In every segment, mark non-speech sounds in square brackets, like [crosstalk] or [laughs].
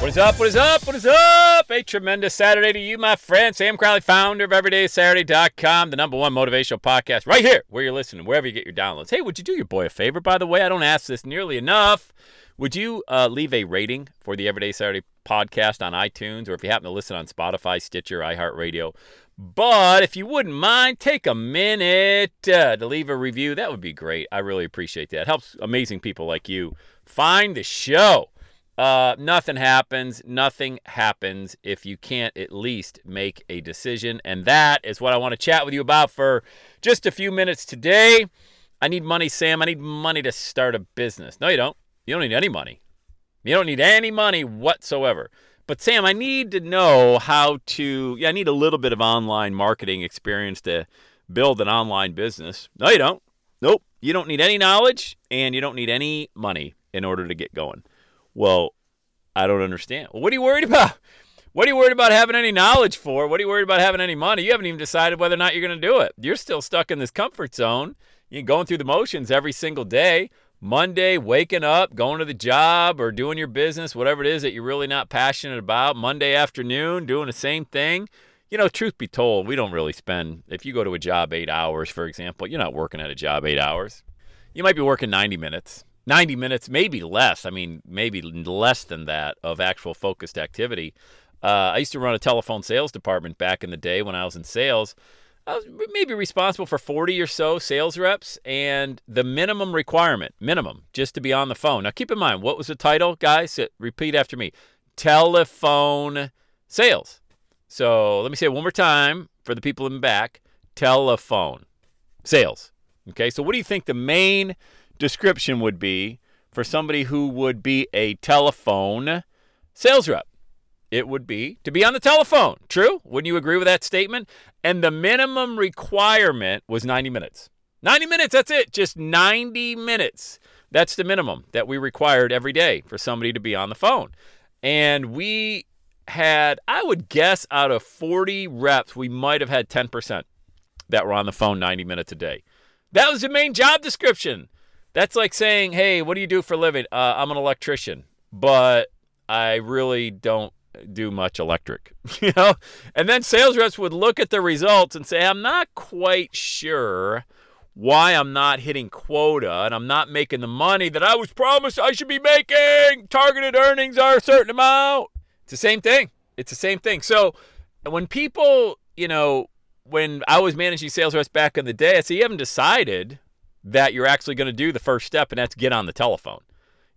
What is up? What is up? What is up? A tremendous Saturday to you, my friend. Sam Crowley, founder of EverydaySaturday.com, the number one motivational podcast right here where you're listening, wherever you get your downloads. Hey, would you do your boy a favor, by the way? I don't ask this nearly enough. Would you uh, leave a rating for the Everyday Saturday podcast on iTunes or if you happen to listen on Spotify, Stitcher, iHeartRadio? But if you wouldn't mind, take a minute uh, to leave a review. That would be great. I really appreciate that. It helps amazing people like you find the show. Uh, nothing happens. Nothing happens if you can't at least make a decision. And that is what I want to chat with you about for just a few minutes today. I need money, Sam. I need money to start a business. No, you don't. You don't need any money. You don't need any money whatsoever. But Sam, I need to know how to. Yeah, I need a little bit of online marketing experience to build an online business. No, you don't. Nope. You don't need any knowledge and you don't need any money in order to get going. Well, I don't understand. Well, what are you worried about? What are you worried about having any knowledge for? What are you worried about having any money? You haven't even decided whether or not you're going to do it. You're still stuck in this comfort zone. You're going through the motions every single day. Monday, waking up, going to the job or doing your business, whatever it is that you're really not passionate about. Monday afternoon, doing the same thing. You know, truth be told, we don't really spend, if you go to a job eight hours, for example, you're not working at a job eight hours. You might be working 90 minutes. 90 minutes, maybe less. I mean, maybe less than that of actual focused activity. Uh, I used to run a telephone sales department back in the day when I was in sales. I was maybe responsible for 40 or so sales reps, and the minimum requirement, minimum, just to be on the phone. Now, keep in mind, what was the title, guys? Repeat after me telephone sales. So let me say it one more time for the people in the back telephone sales. Okay, so what do you think the main description would be for somebody who would be a telephone sales rep? It would be to be on the telephone. True? Wouldn't you agree with that statement? And the minimum requirement was 90 minutes. 90 minutes, that's it. Just 90 minutes. That's the minimum that we required every day for somebody to be on the phone. And we had, I would guess, out of 40 reps, we might have had 10% that were on the phone 90 minutes a day. That was the main job description. That's like saying, hey, what do you do for a living? Uh, I'm an electrician, but I really don't do much electric, [laughs] you know? And then sales reps would look at the results and say, I'm not quite sure why I'm not hitting quota and I'm not making the money that I was promised I should be making. Targeted earnings are a certain amount. It's the same thing. It's the same thing. So when people, you know, when I was managing sales reps back in the day, I said, you haven't decided that you're actually going to do the first step, and that's get on the telephone.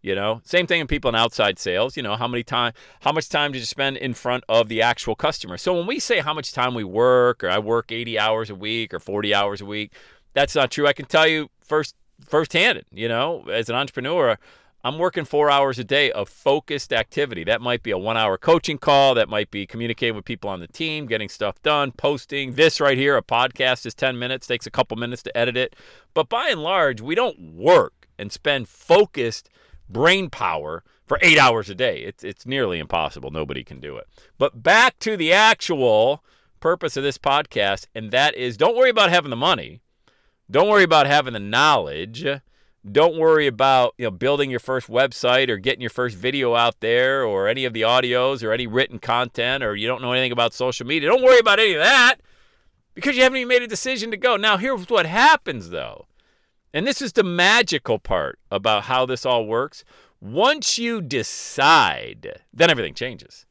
You know, same thing in people in outside sales. You know, how many time, how much time did you spend in front of the actual customer? So when we say how much time we work, or I work 80 hours a week or 40 hours a week, that's not true. I can tell you first, firsthand. You know, as an entrepreneur, I'm working four hours a day of focused activity. That might be a one hour coaching call. That might be communicating with people on the team, getting stuff done, posting. This right here, a podcast is 10 minutes, takes a couple minutes to edit it. But by and large, we don't work and spend focused brain power for eight hours a day. It's, it's nearly impossible. Nobody can do it. But back to the actual purpose of this podcast, and that is don't worry about having the money, don't worry about having the knowledge don't worry about you know building your first website or getting your first video out there or any of the audios or any written content or you don't know anything about social media. Don't worry about any of that because you haven't even made a decision to go. Now here's what happens though. And this is the magical part about how this all works. Once you decide, then everything changes.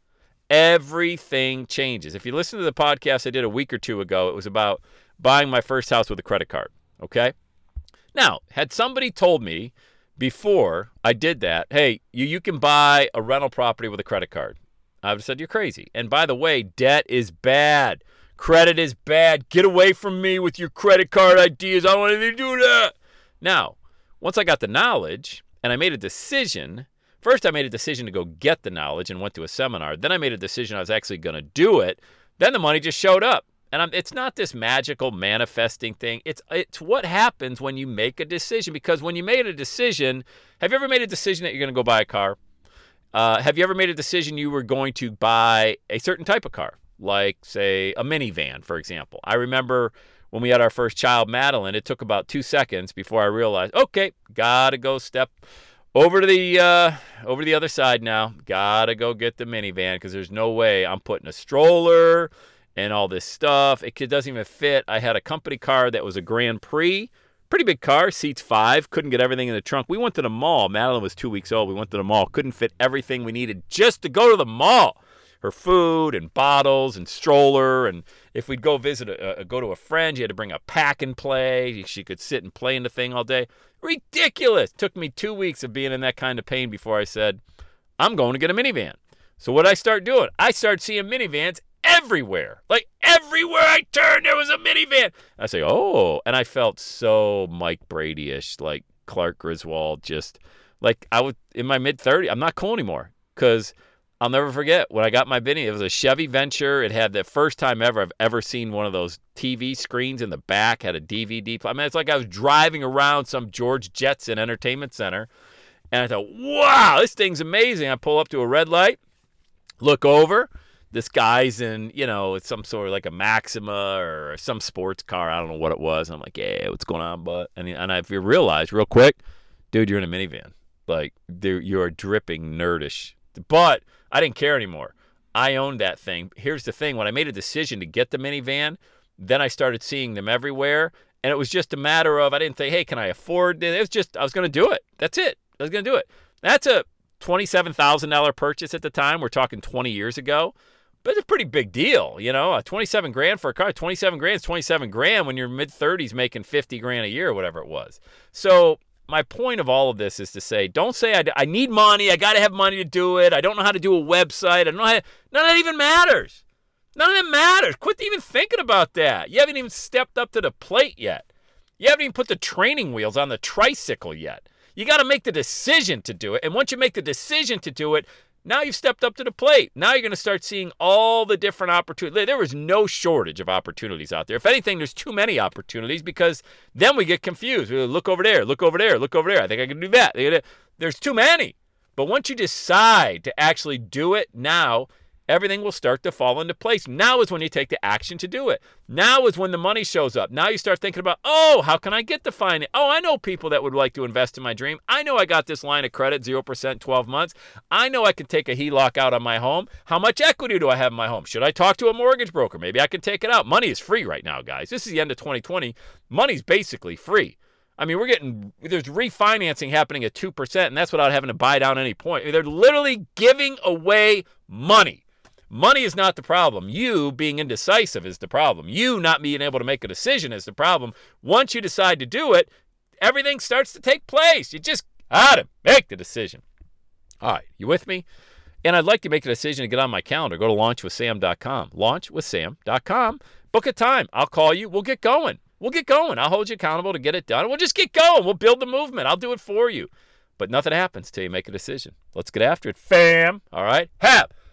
Everything changes. If you listen to the podcast I did a week or two ago, it was about buying my first house with a credit card. Okay. Now, had somebody told me before I did that, hey, you, you can buy a rental property with a credit card, I would have said, you're crazy. And by the way, debt is bad. Credit is bad. Get away from me with your credit card ideas. I don't want to do that. Now, once I got the knowledge and I made a decision, first I made a decision to go get the knowledge and went to a seminar. Then I made a decision I was actually going to do it. Then the money just showed up. And I'm, it's not this magical manifesting thing. It's it's what happens when you make a decision. Because when you made a decision, have you ever made a decision that you're going to go buy a car? Uh, have you ever made a decision you were going to buy a certain type of car, like say a minivan, for example? I remember when we had our first child, Madeline. It took about two seconds before I realized, okay, gotta go step over to the uh, over to the other side now. Gotta go get the minivan because there's no way I'm putting a stroller and all this stuff. It doesn't even fit. I had a company car that was a Grand Prix, pretty big car, seats five. Couldn't get everything in the trunk. We went to the mall. Madeline was two weeks old. We went to the mall. Couldn't fit everything we needed just to go to the mall. Her food and bottles and stroller and if we'd go visit a, a go to a friend, you had to bring a pack and play. She could sit and play in the thing all day. Ridiculous. Took me two weeks of being in that kind of pain before I said, I'm going to get a minivan. So what I start doing? I start seeing minivans everywhere. Like everywhere I turned, there was a minivan. I say, oh, and I felt so Mike Brady-ish, like Clark Griswold, just like I was in my mid 30s. I'm not cool anymore because I'll never forget when I got my Benny. It was a Chevy Venture. It had the first time ever I've ever seen one of those TV screens in the back. Had a DVD. I mean, it's like I was driving around some George Jetson Entertainment Center, and I thought, wow, this thing's amazing. I pull up to a red light, look over this guy's in, you know, it's some sort of like a Maxima or some sports car. I don't know what it was. And I'm like, yeah, what's going on, but and and if you realize real quick, dude, you're in a minivan. Like you are dripping nerdish. But I didn't care anymore. I owned that thing. Here's the thing: when I made a decision to get the minivan, then I started seeing them everywhere, and it was just a matter of I didn't say, hey, can I afford it? It was just I was going to do it. That's it. I was going to do it. That's a twenty-seven thousand dollar purchase at the time. We're talking twenty years ago. But it's a pretty big deal, you know. 27 grand for a car, 27 grand is 27 grand when you're mid 30s making 50 grand a year or whatever it was. So my point of all of this is to say, don't say I, I need money. I got to have money to do it. I don't know how to do a website. I don't know how. To, none of that even matters. None of that matters. Quit even thinking about that. You haven't even stepped up to the plate yet. You haven't even put the training wheels on the tricycle yet. You got to make the decision to do it. And once you make the decision to do it, now you've stepped up to the plate. Now you're going to start seeing all the different opportunities. There was no shortage of opportunities out there. If anything, there's too many opportunities because then we get confused. We look over there, look over there, look over there. I think I can do that. There's too many. But once you decide to actually do it now, everything will start to fall into place. Now is when you take the action to do it. Now is when the money shows up. Now you start thinking about, oh, how can I get the finance? Oh, I know people that would like to invest in my dream. I know I got this line of credit, 0%, 12 months. I know I can take a HELOC out on my home. How much equity do I have in my home? Should I talk to a mortgage broker? Maybe I can take it out. Money is free right now, guys. This is the end of 2020. Money's basically free. I mean, we're getting there's refinancing happening at 2%, and that's without having to buy down any point. They're literally giving away money. Money is not the problem. You being indecisive is the problem. You not being able to make a decision is the problem. Once you decide to do it, everything starts to take place. You just gotta make the decision. All right, you with me? And I'd like to make a decision to get on my calendar. Go to launchwithsam.com. Launchwithsam.com. Book a time. I'll call you. We'll get going. We'll get going. I'll hold you accountable to get it done. We'll just get going. We'll build the movement. I'll do it for you. But nothing happens till you make a decision. Let's get after it, fam. All right? Have